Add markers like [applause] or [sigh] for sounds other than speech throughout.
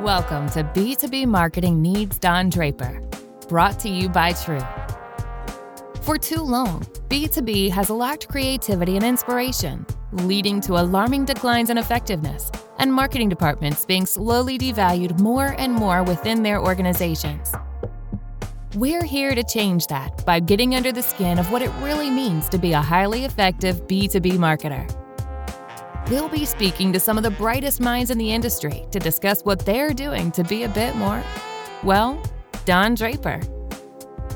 Welcome to B2B Marketing Needs Don Draper, brought to you by True. For too long, B2B has lacked creativity and inspiration, leading to alarming declines in effectiveness and marketing departments being slowly devalued more and more within their organizations. We're here to change that by getting under the skin of what it really means to be a highly effective B2B marketer. We'll be speaking to some of the brightest minds in the industry to discuss what they're doing to be a bit more, well, Don Draper.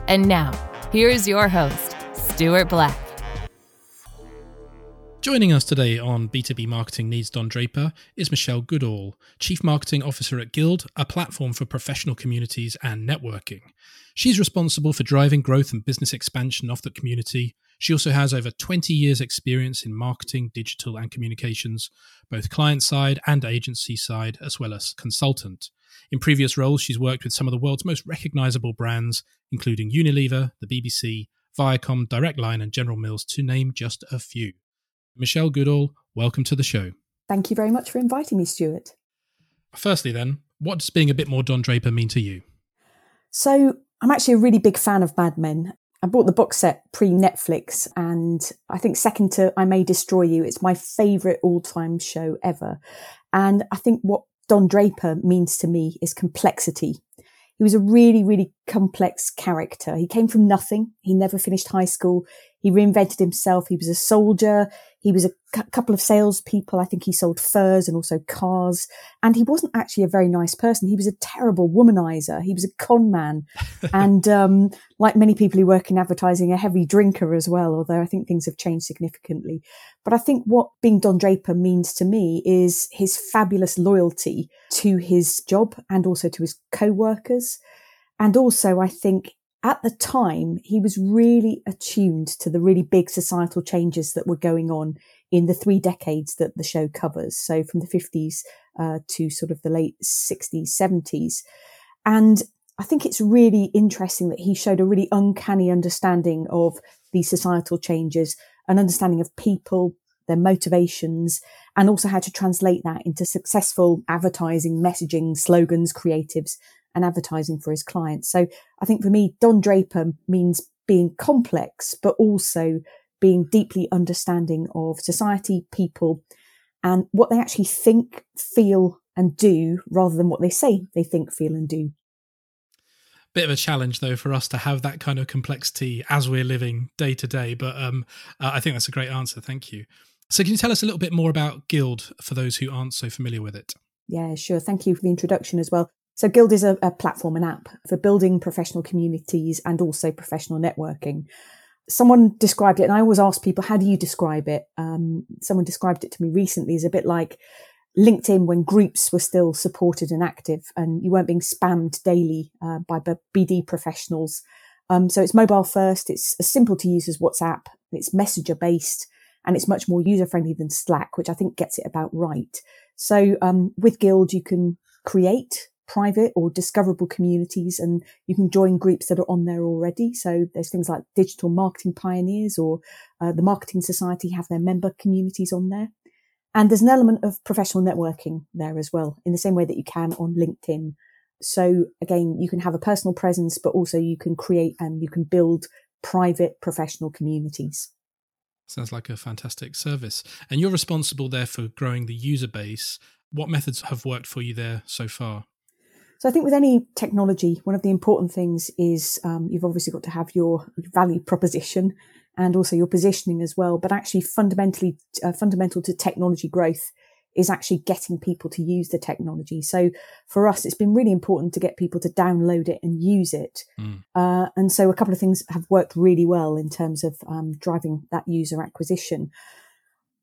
And now, here's your host, Stuart Black. Joining us today on B2B Marketing Needs Don Draper is Michelle Goodall, Chief Marketing Officer at Guild, a platform for professional communities and networking. She's responsible for driving growth and business expansion of the community, she also has over 20 years' experience in marketing, digital, and communications, both client side and agency side, as well as consultant. In previous roles, she's worked with some of the world's most recognizable brands, including Unilever, the BBC, Viacom, Direct Line, and General Mills, to name just a few. Michelle Goodall, welcome to the show. Thank you very much for inviting me, Stuart. Firstly, then, what does being a bit more Don Draper mean to you? So, I'm actually a really big fan of Mad Men, I bought the box set pre Netflix, and I think second to I May Destroy You, it's my favourite all time show ever. And I think what Don Draper means to me is complexity. He was a really, really complex character. He came from nothing. He never finished high school. He reinvented himself. He was a soldier. He was a c- couple of salespeople. I think he sold furs and also cars. And he wasn't actually a very nice person. He was a terrible womanizer. He was a con man. [laughs] and um, like many people who work in advertising, a heavy drinker as well, although I think things have changed significantly. But I think what being Don Draper means to me is his fabulous loyalty to his job and also to his co-workers. And also, I think at the time, he was really attuned to the really big societal changes that were going on in the three decades that the show covers. So from the 50s uh, to sort of the late 60s, 70s. And I think it's really interesting that he showed a really uncanny understanding of these societal changes, an understanding of people, their motivations, and also how to translate that into successful advertising, messaging, slogans, creatives, and advertising for his clients. So I think for me, Don Draper means being complex, but also being deeply understanding of society, people, and what they actually think, feel, and do rather than what they say they think, feel, and do. Bit of a challenge, though, for us to have that kind of complexity as we're living day to day. But um, uh, I think that's a great answer. Thank you. So, can you tell us a little bit more about Guild for those who aren't so familiar with it? Yeah, sure. Thank you for the introduction as well. So Guild is a, a platform, an app for building professional communities and also professional networking. Someone described it, and I always ask people, how do you describe it? Um, someone described it to me recently as a bit like LinkedIn when groups were still supported and active and you weren't being spammed daily uh, by BD professionals. Um, so it's mobile first. It's as simple to use as WhatsApp. It's messenger based and it's much more user friendly than Slack, which I think gets it about right. So um, with Guild, you can create private or discoverable communities and you can join groups that are on there already. So there's things like digital marketing pioneers or uh, the marketing society have their member communities on there. And there's an element of professional networking there as well in the same way that you can on LinkedIn. So again, you can have a personal presence, but also you can create and you can build private professional communities. Sounds like a fantastic service. And you're responsible there for growing the user base. What methods have worked for you there so far? So I think with any technology, one of the important things is um, you've obviously got to have your value proposition and also your positioning as well. But actually, fundamentally, uh, fundamental to technology growth is actually getting people to use the technology. So for us, it's been really important to get people to download it and use it. Mm. Uh, and so a couple of things have worked really well in terms of um, driving that user acquisition.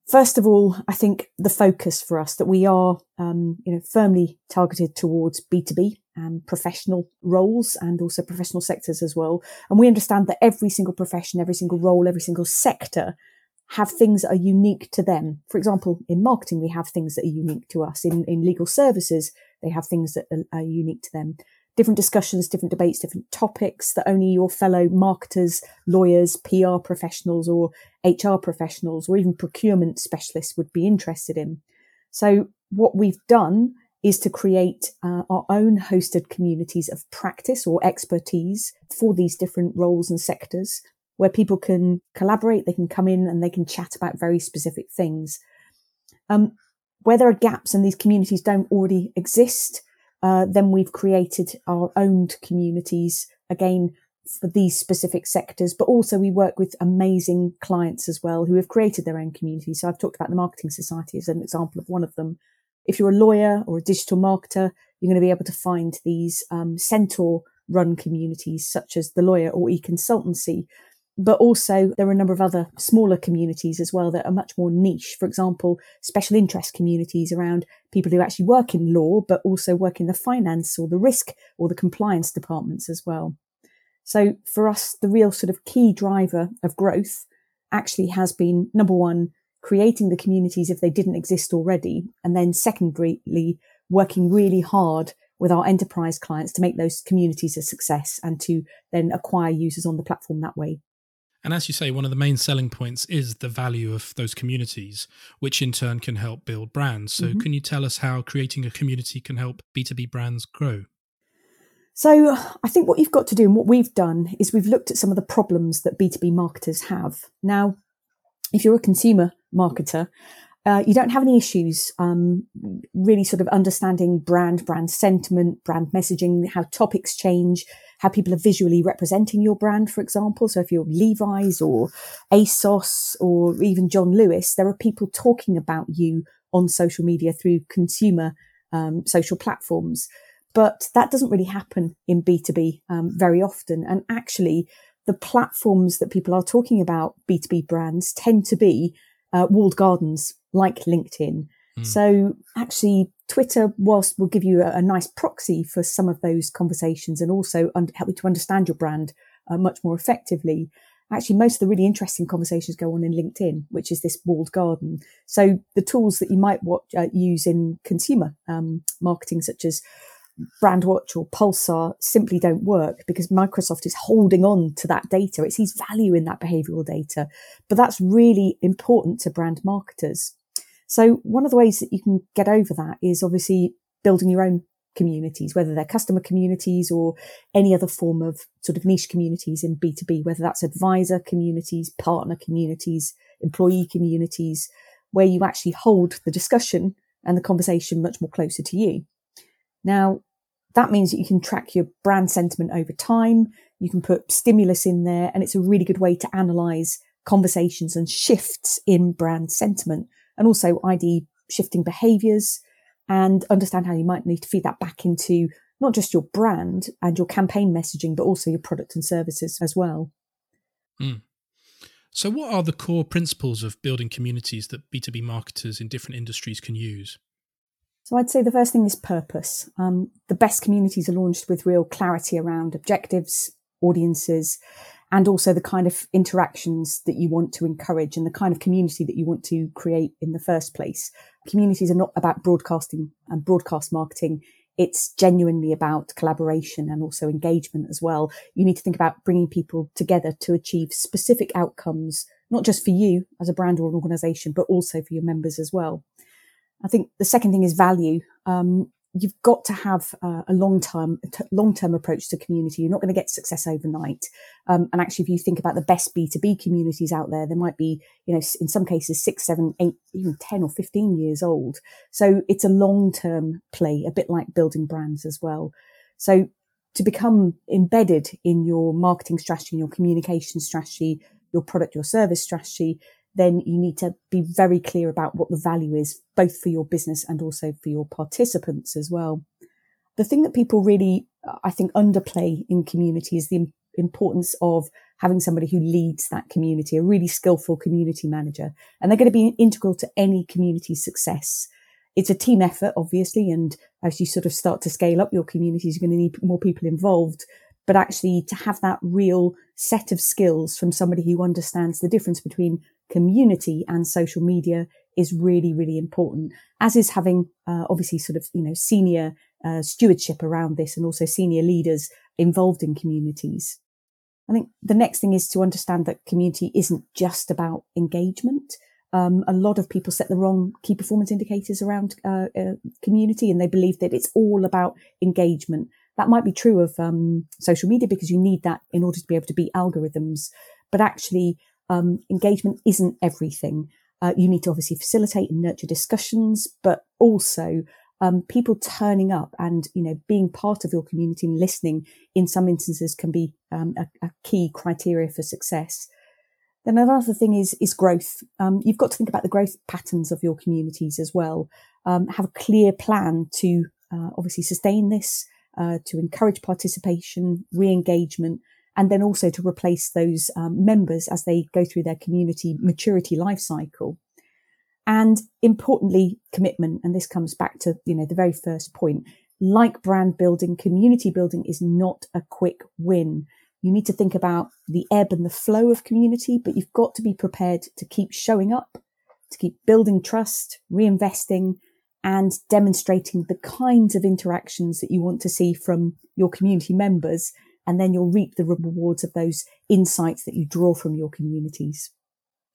First of all, I think the focus for us that we are, um, you know, firmly targeted towards B2B and professional roles and also professional sectors as well. And we understand that every single profession, every single role, every single sector have things that are unique to them. For example, in marketing, we have things that are unique to us. In, in legal services, they have things that are, are unique to them different discussions, different debates, different topics that only your fellow marketers, lawyers, PR professionals, or HR professionals, or even procurement specialists would be interested in. So, what we've done is to create uh, our own hosted communities of practice or expertise for these different roles and sectors where people can collaborate, they can come in and they can chat about very specific things. Um, where there are gaps and these communities don't already exist, uh, then we've created our own communities again for these specific sectors, but also we work with amazing clients as well who have created their own communities. So I've talked about the Marketing Society as an example of one of them. If you're a lawyer or a digital marketer, you're going to be able to find these um, centaur run communities such as the lawyer or Econsultancy. But also there are a number of other smaller communities as well that are much more niche. For example, special interest communities around people who actually work in law, but also work in the finance or the risk or the compliance departments as well. So for us, the real sort of key driver of growth actually has been number one, creating the communities if they didn't exist already. And then secondarily, working really hard with our enterprise clients to make those communities a success and to then acquire users on the platform that way. And as you say, one of the main selling points is the value of those communities, which in turn can help build brands. So, mm-hmm. can you tell us how creating a community can help B2B brands grow? So I think what you've got to do and what we've done is we've looked at some of the problems that B2B marketers have. Now, if you're a consumer marketer, uh, you don't have any issues um, really sort of understanding brand, brand sentiment, brand messaging, how topics change, how people are visually representing your brand, for example. So if you're Levi's or ASOS or even John Lewis, there are people talking about you on social media through consumer um, social platforms. But that doesn't really happen in B2B um, very often. And actually, the platforms that people are talking about B2B brands tend to be uh, walled gardens like LinkedIn. Mm. So actually, Twitter, whilst will give you a, a, nice proxy for some of those conversations and also un- help you to understand your brand uh, much more effectively, actually most of the really interesting conversations go on in LinkedIn, which is this walled garden. So the tools that you might watch, uh, use in consumer um, marketing, such as Brandwatch or Pulsar simply don't work because Microsoft is holding on to that data. It sees value in that behavioral data, but that's really important to brand marketers. So one of the ways that you can get over that is obviously building your own communities, whether they're customer communities or any other form of sort of niche communities in B2B, whether that's advisor communities, partner communities, employee communities, where you actually hold the discussion and the conversation much more closer to you. Now, that means that you can track your brand sentiment over time. You can put stimulus in there and it's a really good way to analyze conversations and shifts in brand sentiment and also ID shifting behaviors and understand how you might need to feed that back into not just your brand and your campaign messaging, but also your product and services as well. Mm. So, what are the core principles of building communities that B2B marketers in different industries can use? So I'd say the first thing is purpose. Um, the best communities are launched with real clarity around objectives, audiences, and also the kind of interactions that you want to encourage and the kind of community that you want to create in the first place. Communities are not about broadcasting and broadcast marketing. It's genuinely about collaboration and also engagement as well. You need to think about bringing people together to achieve specific outcomes, not just for you as a brand or an organization, but also for your members as well. I think the second thing is value. Um, you've got to have uh, a long term, long term approach to community. You're not going to get success overnight. Um, and actually, if you think about the best B2B communities out there, there might be, you know, in some cases, six, seven, eight, even 10 or 15 years old. So it's a long term play, a bit like building brands as well. So to become embedded in your marketing strategy, your communication strategy, your product, your service strategy, then you need to be very clear about what the value is, both for your business and also for your participants as well. The thing that people really, I think, underplay in community is the importance of having somebody who leads that community, a really skillful community manager. And they're going to be integral to any community success. It's a team effort, obviously. And as you sort of start to scale up your communities, you're going to need more people involved but actually to have that real set of skills from somebody who understands the difference between community and social media is really, really important, as is having uh, obviously sort of, you know, senior uh, stewardship around this and also senior leaders involved in communities. I think the next thing is to understand that community isn't just about engagement. Um, a lot of people set the wrong key performance indicators around uh, uh, community and they believe that it's all about engagement. That might be true of um, social media because you need that in order to be able to beat algorithms. But actually, um, engagement isn't everything. Uh, you need to obviously facilitate and nurture discussions, but also um, people turning up and you know being part of your community and listening in some instances can be um, a, a, key criteria for success. Then another thing is is growth. Um, you've got to think about the growth patterns of your communities as well. Um, have a clear plan to uh, obviously sustain this, uh, to encourage participation, re-engagement, and then also to replace those um, members as they go through their community maturity life cycle. And importantly, commitment. And this comes back to, you know, the very first point. Like brand building, community building is not a quick win. You need to think about the ebb and the flow of community, but you've got to be prepared to keep showing up, to keep building trust, reinvesting, and demonstrating the kinds of interactions that you want to see from your community members. And then you'll reap the rewards of those insights that you draw from your communities.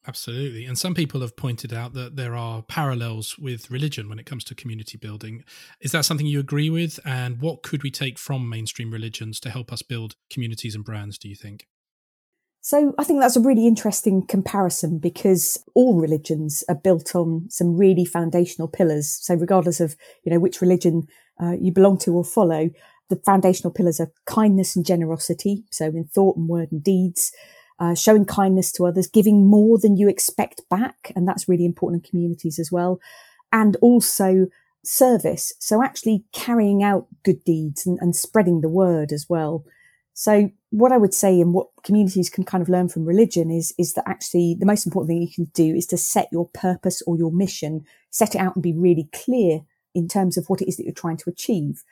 Absolutely. And some people have pointed out that there are parallels with religion when it comes to community building. Is that something you agree with? And what could we take from mainstream religions to help us build communities and brands, do you think? So I think that's a really interesting comparison because all religions are built on some really foundational pillars. So regardless of, you know, which religion uh, you belong to or follow, the foundational pillars are kindness and generosity. So in thought and word and deeds, uh, showing kindness to others, giving more than you expect back. And that's really important in communities as well. And also service. So actually carrying out good deeds and, and spreading the word as well. So what I would say and what communities can kind of learn from religion is, is that actually the most important thing you can do is to set your purpose or your mission, set it out and be really clear in terms of what it is that you're trying to achieve.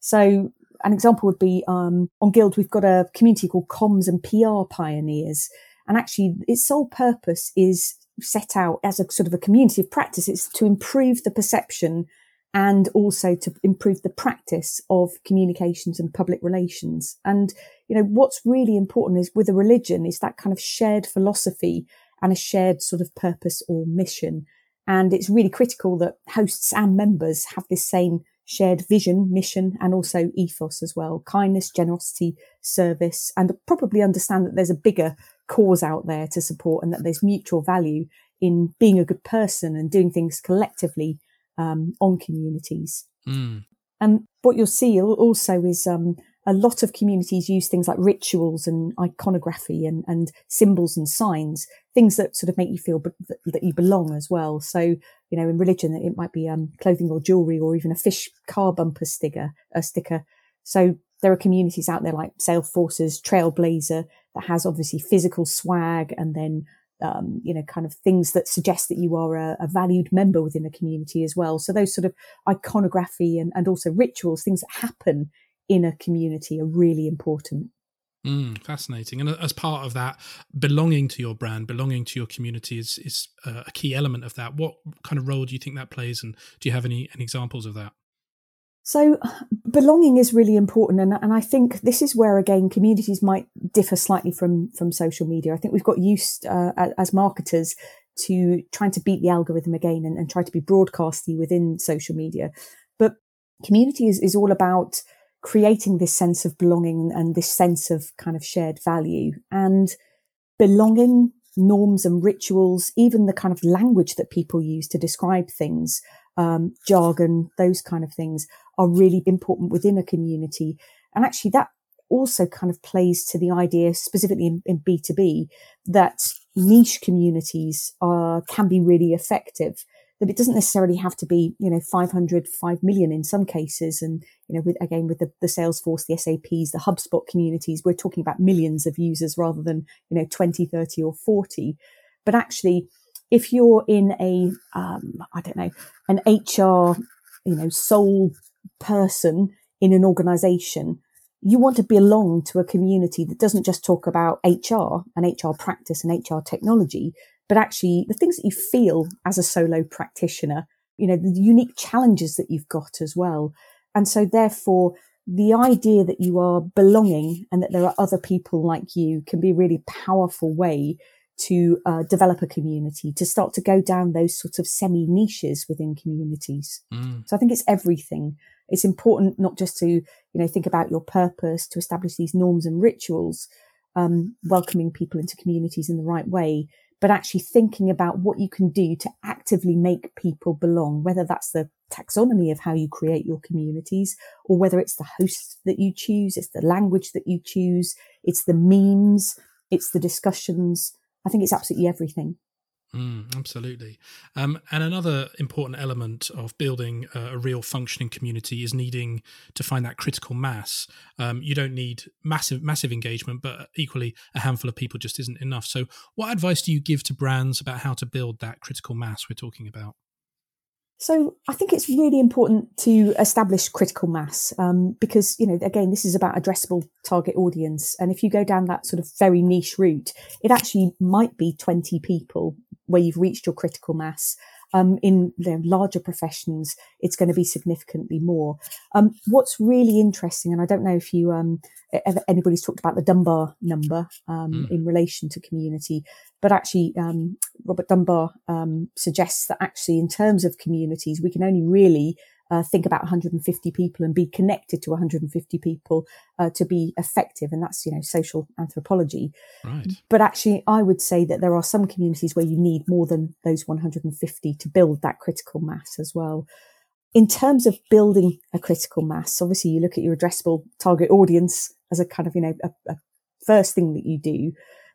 So an example would be um, on Guild, we've got a community called Comms and PR Pioneers. And actually, its sole purpose is set out as a sort of a community of practice. It's to improve the perception and also to improve the practice of communications and public relations. And, you know, what's really important is with a religion is that kind of shared philosophy and a shared sort of purpose or mission. And it's really critical that hosts and members have this same shared vision, mission, and also ethos as well. Kindness, generosity, service, and probably understand that there's a bigger cause out there to support and that there's mutual value in being a good person and doing things collectively um, on communities. Mm. And what you'll see also is um, a lot of communities use things like rituals and iconography and, and symbols and signs, things that sort of make you feel that you belong as well. So, you know, in religion, it might be um, clothing or jewelry or even a fish car bumper sticker, a sticker. So there are communities out there like Salesforce's Trailblazer that has obviously physical swag and then um, you know, kind of things that suggest that you are a, a, valued member within a community as well. So those sort of iconography and, and also rituals, things that happen in a community are really important. Mm, fascinating. And as part of that, belonging to your brand, belonging to your community is, is a key element of that. What kind of role do you think that plays? And do you have any, any examples of that? So [sighs] belonging is really important. And, and I think this is where, again, communities might differ slightly from, from social media. I think we've got used uh, as marketers to trying to beat the algorithm again and, and try to be broadcasty within social media. But community is, is all about creating this sense of belonging and this sense of kind of shared value and belonging norms and rituals, even the kind of language that people use to describe things, um, jargon, those kind of things are really important within a community. And actually that also kind of plays to the idea specifically in, in B2B that niche communities are, can be really effective that it doesn't necessarily have to be, you know, 500, 5 million in some cases. And, you know, with, again, with the, the Salesforce, the SAPs, the HubSpot communities, we're talking about millions of users rather than, you know, 20, 30 or 40. But actually, if you're in a, um, I don't know, an HR, you know, sole person in an organization, you want to belong to a community that doesn't just talk about HR and HR practice and HR technology, but actually the things that you feel as a solo practitioner, you know, the unique challenges that you've got as well. And so therefore, the idea that you are belonging and that there are other people like you can be a really powerful way to uh, develop a community, to start to go down those sort of semi niches within communities. Mm. So I think it's everything. It's important not just to, you know, think about your purpose, to establish these norms and rituals, um, welcoming people into communities in the right way, but actually thinking about what you can do to actively make people belong, whether that's the taxonomy of how you create your communities or whether it's the host that you choose, it's the language that you choose, it's the memes, it's the discussions. I think it's absolutely everything. Mm, absolutely. Um, and another important element of building a, real functioning community is needing to find that critical mass. Um, you don't need massive, massive engagement, but equally a handful of people just isn't enough. So, what advice do you give to brands about how to build that critical mass we're talking about? So I think it's really important to establish critical mass um, because, you know, again, this is about addressable target audience. And if you go down that sort of very niche route, it actually might be 20 people where you've reached your critical mass. Um, in the larger professions, it's going to be significantly more. Um, what's really interesting, and I don't know if you um, anybody's talked about the Dunbar number mm. in relation to community, but actually, um, Robert Dunbar um, suggests that actually, in terms of communities, we can only really uh, think about 150 people and be connected to 150 people uh, to be effective. And that's, you know, social anthropology. Right. But actually, I would say that there are some communities where you need more than those 150 to build that critical mass as well. In terms of building a critical mass, obviously you look at your addressable target audience as a kind of, you know, a, a first thing that you do.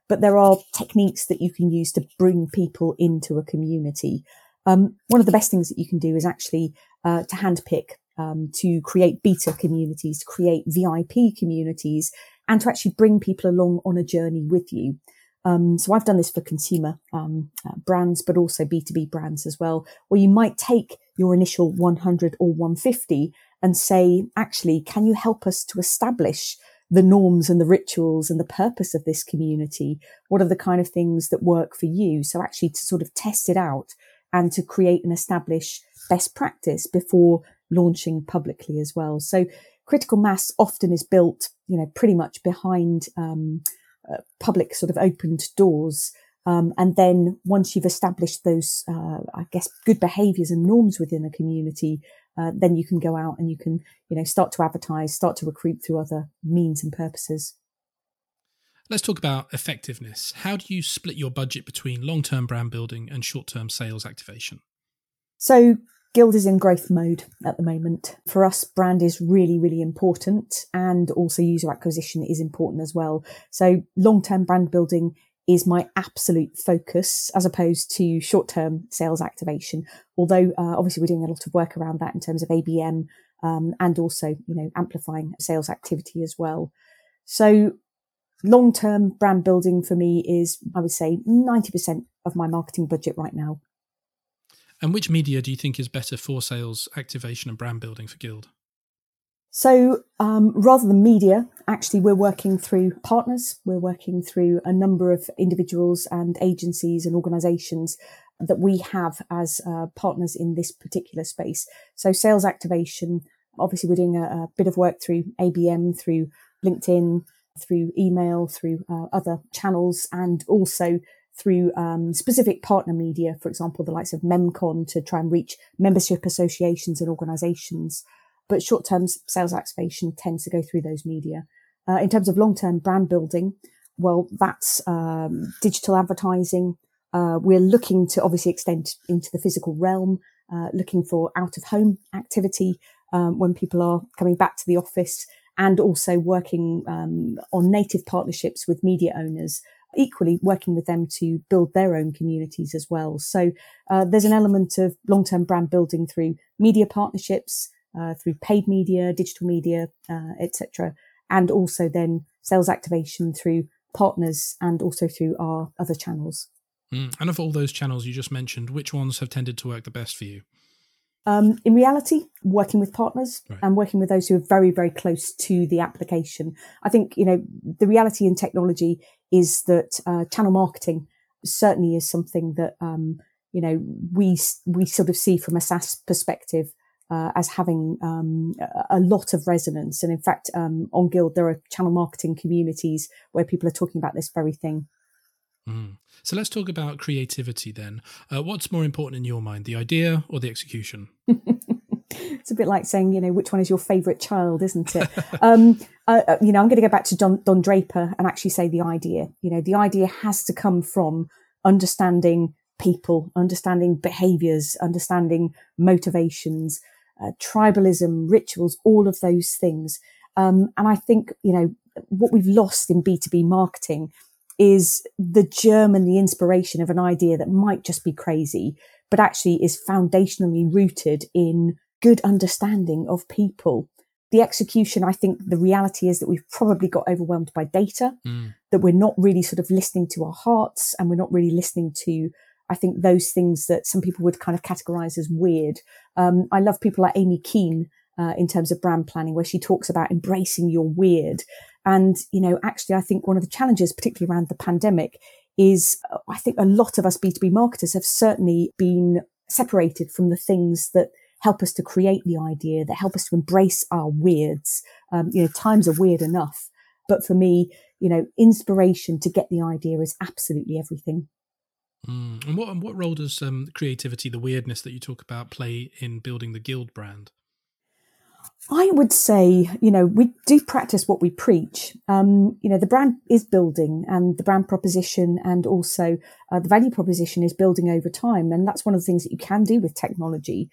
But there are techniques that you can use to bring people into a community. Um, one of the best things that you can do is actually uh, to handpick, um, to create beta communities, to create VIP communities, and to actually bring people along on a journey with you. Um, so I've done this for consumer um, uh, brands, but also B2B brands as well, where you might take your initial 100 or 150 and say, actually, can you help us to establish the norms and the rituals and the purpose of this community? What are the kind of things that work for you? So actually to sort of test it out and to create and establish best practice before launching publicly as well. So critical mass often is built, you know, pretty much behind um, uh, public sort of opened doors. Um, and then once you've established those, uh, I guess, good behaviors and norms within a community, uh, then you can go out and you can, you know, start to advertise, start to recruit through other means and purposes. Let's talk about effectiveness. How do you split your budget between long term brand building and short term sales activation? So, Guild is in growth mode at the moment. For us, brand is really, really important and also user acquisition is important as well. So long term brand building is my absolute focus as opposed to short term sales activation. Although uh, obviously we're doing a lot of work around that in terms of ABM um, and also, you know, amplifying sales activity as well. So long term brand building for me is, I would say, 90% of my marketing budget right now. And which media do you think is better for sales activation and brand building for Guild? So um, rather than media, actually, we're working through partners. We're working through a number of individuals and agencies and organizations that we have as uh, partners in this particular space. So sales activation, obviously, we're doing a, a bit of work through ABM, through LinkedIn, through email, through uh, other channels, and also through um, specific partner media, for example, the likes of Memcom to try and reach membership associations and organizations. But short term sales activation tends to go through those media. Uh, in terms of long term brand building, well, that's um, digital advertising. Uh, we're looking to obviously extend into the physical realm, uh, looking for out of home activity um, when people are coming back to the office and also working um, on native partnerships with media owners equally working with them to build their own communities as well. So uh, there's an element of long-term brand building through media partnerships, uh, through paid media, digital media, uh, etc., and also then sales activation through partners and also through our other channels. Mm. And of all those channels you just mentioned, which ones have tended to work the best for you? Um, in reality, working with partners right. and working with those who are very, very close to the application. I think, you know, the reality in technology is that uh, channel marketing certainly is something that, um, you know, we, we sort of see from a SaaS perspective uh, as having um, a lot of resonance. And in fact, um, on Guild, there are channel marketing communities where people are talking about this very thing. Mm. So let's talk about creativity then. Uh, what's more important in your mind, the idea or the execution? [laughs] it's a bit like saying, you know, which one is your favourite child, isn't it? [laughs] um, uh, uh, you know, I'm going to go back to Don, Don Draper and actually say the idea. You know, the idea has to come from understanding people, understanding behaviours, understanding motivations, uh, tribalism, rituals, all of those things. Um, and I think, you know, what we've lost in B2B marketing is the germ and the inspiration of an idea that might just be crazy, but actually is foundationally rooted in good understanding of people. The execution, I think the reality is that we've probably got overwhelmed by data, mm. that we're not really sort of listening to our hearts and we're not really listening to, I think, those things that some people would kind of categorize as weird. Um, I love people like Amy Kean uh, in terms of brand planning, where she talks about embracing your weird. And, you know, actually, I think one of the challenges, particularly around the pandemic, is uh, I think a lot of us B2B marketers have certainly been separated from the things that help us to create the idea, that help us to embrace our weirds. Um, you know, times are weird enough. But for me, you know, inspiration to get the idea is absolutely everything. Mm. And what and what role does um, creativity, the weirdness that you talk about, play in building the Guild brand? I would say, you know, we do practice what we preach. Um, you know, the brand is building and the brand proposition and also uh, the value proposition is building over time. And that's one of the things that you can do with technology.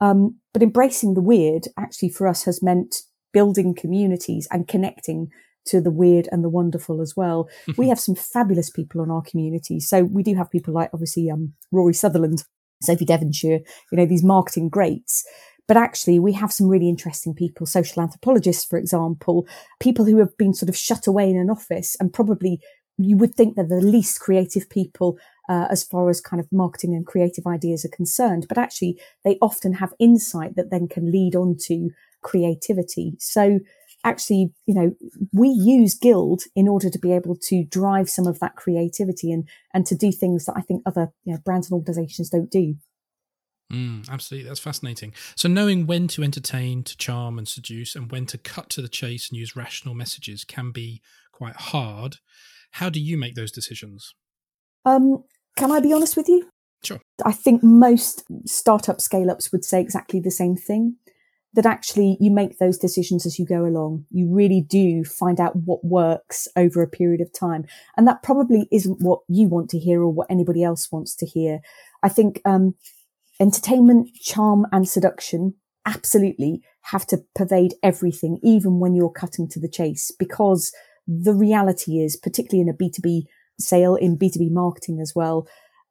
Um, but embracing the weird actually for us has meant building communities and connecting to the weird and the wonderful as well. [laughs] we have some fabulous people on our community. So we do have people like obviously um, Rory Sutherland, Sophie Devonshire, you know, these marketing greats. But actually, we have some really interesting people, social anthropologists, for example, people who have been sort of shut away in an office and probably you would think they're the least creative people uh, as far as kind of marketing and creative ideas are concerned. But actually, they often have insight that then can lead on to creativity. So actually, you know, we use Guild in order to be able to drive some of that creativity and, and to do things that I think other you know, brands and organizations don't do. Mm, absolutely. That's fascinating. So, knowing when to entertain, to charm and seduce, and when to cut to the chase and use rational messages can be quite hard. How do you make those decisions? Um, can I be honest with you? Sure. I think most startup scale ups would say exactly the same thing that actually you make those decisions as you go along. You really do find out what works over a period of time. And that probably isn't what you want to hear or what anybody else wants to hear. I think, um, entertainment, charm and seduction absolutely have to pervade everything, even when you're cutting to the chase, because the reality is, particularly in a B2B sale, in B2B marketing as well,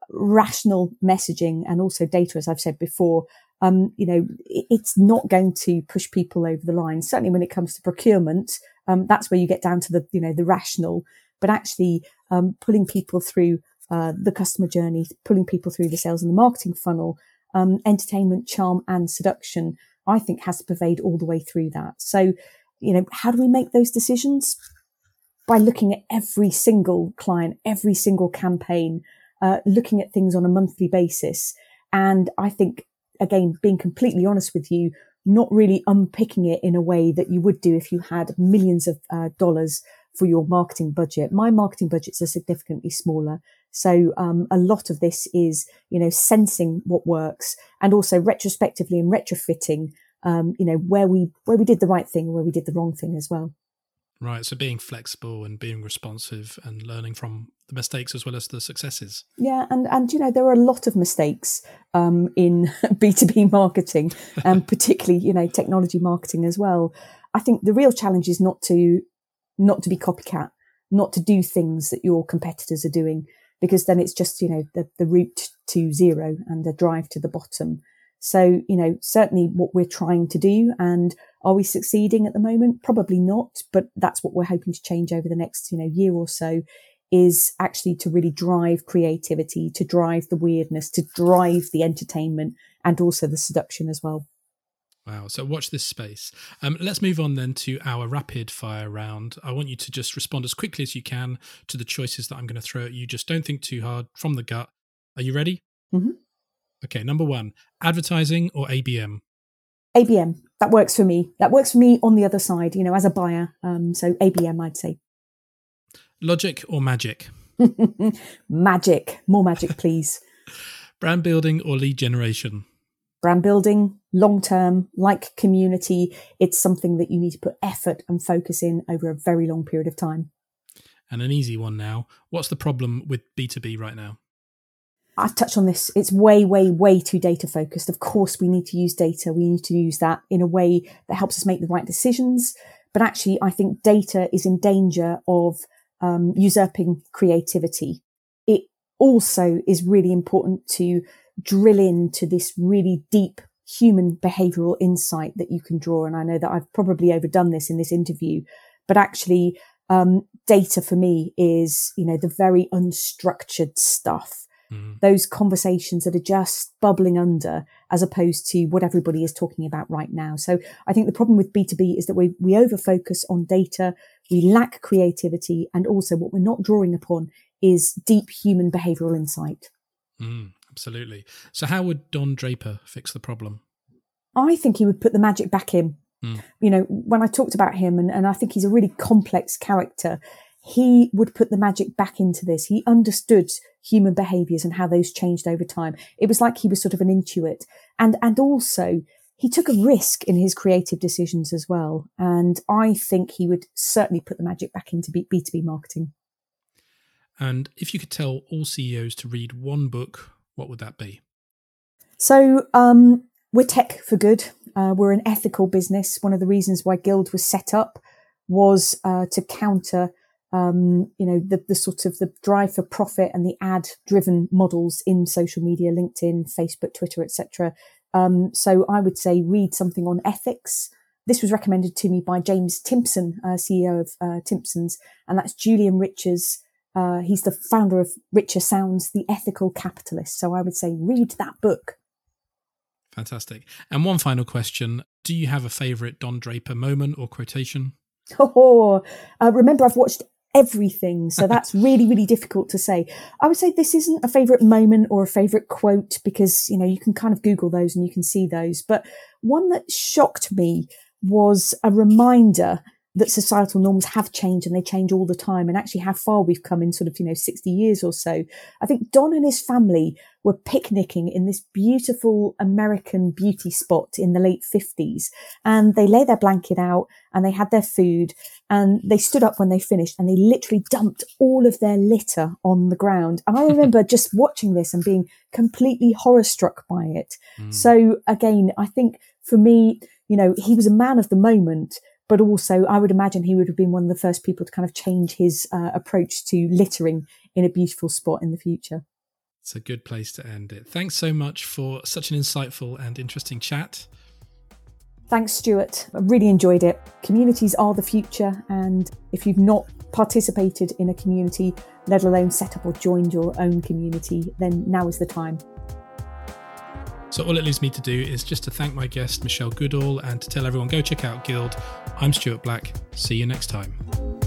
rational messaging and also data, as I've said before, um, you know, it's not going to push people over the line. Certainly when it comes to procurement, um, that's where you get down to the, you know, the rational, but actually, um, pulling people through, uh, the customer journey, pulling people through the sales and the marketing funnel, um, entertainment, charm and seduction, I think has to pervade all the way through that. So, you know, how do we make those decisions? By looking at every single client, every single campaign, uh, looking at things on a monthly basis. And I think, again, being completely honest with you, not really unpicking it in a way that you would do if you had millions of uh, dollars for your marketing budget. My marketing budgets are significantly smaller. So um, a lot of this is, you know, sensing what works and also retrospectively and retrofitting, um, you know, where we where we did the right thing and where we did the wrong thing as well. Right. So being flexible and being responsive and learning from the mistakes as well as the successes. Yeah, and and you know there are a lot of mistakes um, in [laughs] B two B marketing, [laughs] and particularly you know technology marketing as well. I think the real challenge is not to not to be copycat, not to do things that your competitors are doing, because then it's just, you know, the, the route to zero and the drive to the bottom. So, you know, certainly what we're trying to do and are we succeeding at the moment? Probably not, but that's what we're hoping to change over the next, you know, year or so is actually to really drive creativity, to drive the weirdness, to drive the entertainment and also the seduction as well. Wow. So watch this space. Um, let's move on then to our rapid fire round. I want you to just respond as quickly as you can to the choices that I'm going to throw at you. Just don't think too hard from the gut. Are you ready? Mm-hmm. Okay. Number one advertising or ABM? ABM. That works for me. That works for me on the other side, you know, as a buyer. Um, so ABM, I'd say. Logic or magic? [laughs] magic. More magic, please. [laughs] Brand building or lead generation? Brand building, long term, like community, it's something that you need to put effort and focus in over a very long period of time. And an easy one now. What's the problem with B2B right now? I've touched on this. It's way, way, way too data focused. Of course, we need to use data. We need to use that in a way that helps us make the right decisions. But actually, I think data is in danger of um, usurping creativity. It also is really important to drill into this really deep human behavioral insight that you can draw. And I know that I've probably overdone this in this interview, but actually, um, data for me is, you know, the very unstructured stuff mm. those conversations that are just bubbling under as opposed to what everybody is talking about right now. So I think the problem with B2B is that we, we over focus on data. We lack creativity. And also what we're not drawing upon is deep human behavioral insight. Mm, absolutely. So how would Don Draper fix the problem? I think he would put the magic back in. Mm. You know, when I talked about him, and, and I think he's a really complex character, he would put the magic back into this. He understood human behaviors and how those changed over time. It was like he was sort of an intuit. And, and also he took a risk in his creative decisions as well. And I think he would certainly put the magic back into B- B2B marketing. And if you could tell all CEOs to read one book, what would that be? So, um, we're tech for good. Uh, we're an ethical business. One of the reasons why Guild was set up was uh, to counter um, you know, the, the sort of the drive for profit and the ad driven models in social media, LinkedIn, Facebook, Twitter, etc. Um, so I would say read something on ethics. This was recommended to me by James Timpson, uh, CEO of uh, Timpson's, and that's Julian Richer's. Uh, he's the founder of Richer Sounds, The Ethical Capitalist. So I would say read that book. Fantastic. And one final question Do you have a favorite Don Draper moment or quotation? [laughs] Oh, uh, remember, I've watched everything. So that's [laughs] really, really difficult to say. I would say this isn't a favorite moment or a favorite quote because, you know, you can kind of Google those and you can see those. But one that shocked me was a reminder that societal norms have changed and they change all the time and actually how far we've come in sort of, you know, 60 years or so. I think Don and his family were picnicking in this beautiful American beauty spot in the late 50s and they lay their blanket out and they had their food and they stood up when they finished and they literally dumped all of their litter on the ground. And I remember [laughs] just watching this and being completely horror struck by it. Mm. So again, I think for me, you know, he was a man of the moment, but also I would imagine he would have been one of the first people to kind of change his uh, approach to littering in a beautiful spot in the future. It's a good place to end it. Thanks so much for such an insightful and interesting chat. Thanks, Stuart. I really enjoyed it. Communities are the future, and if you've not participated in a community, let alone set up or joined your own community, then now is the time. So all it leaves me to do is just to thank my guest, Michelle Goodall, and to tell everyone go check out Guild. I'm Stuart Black. See you next time.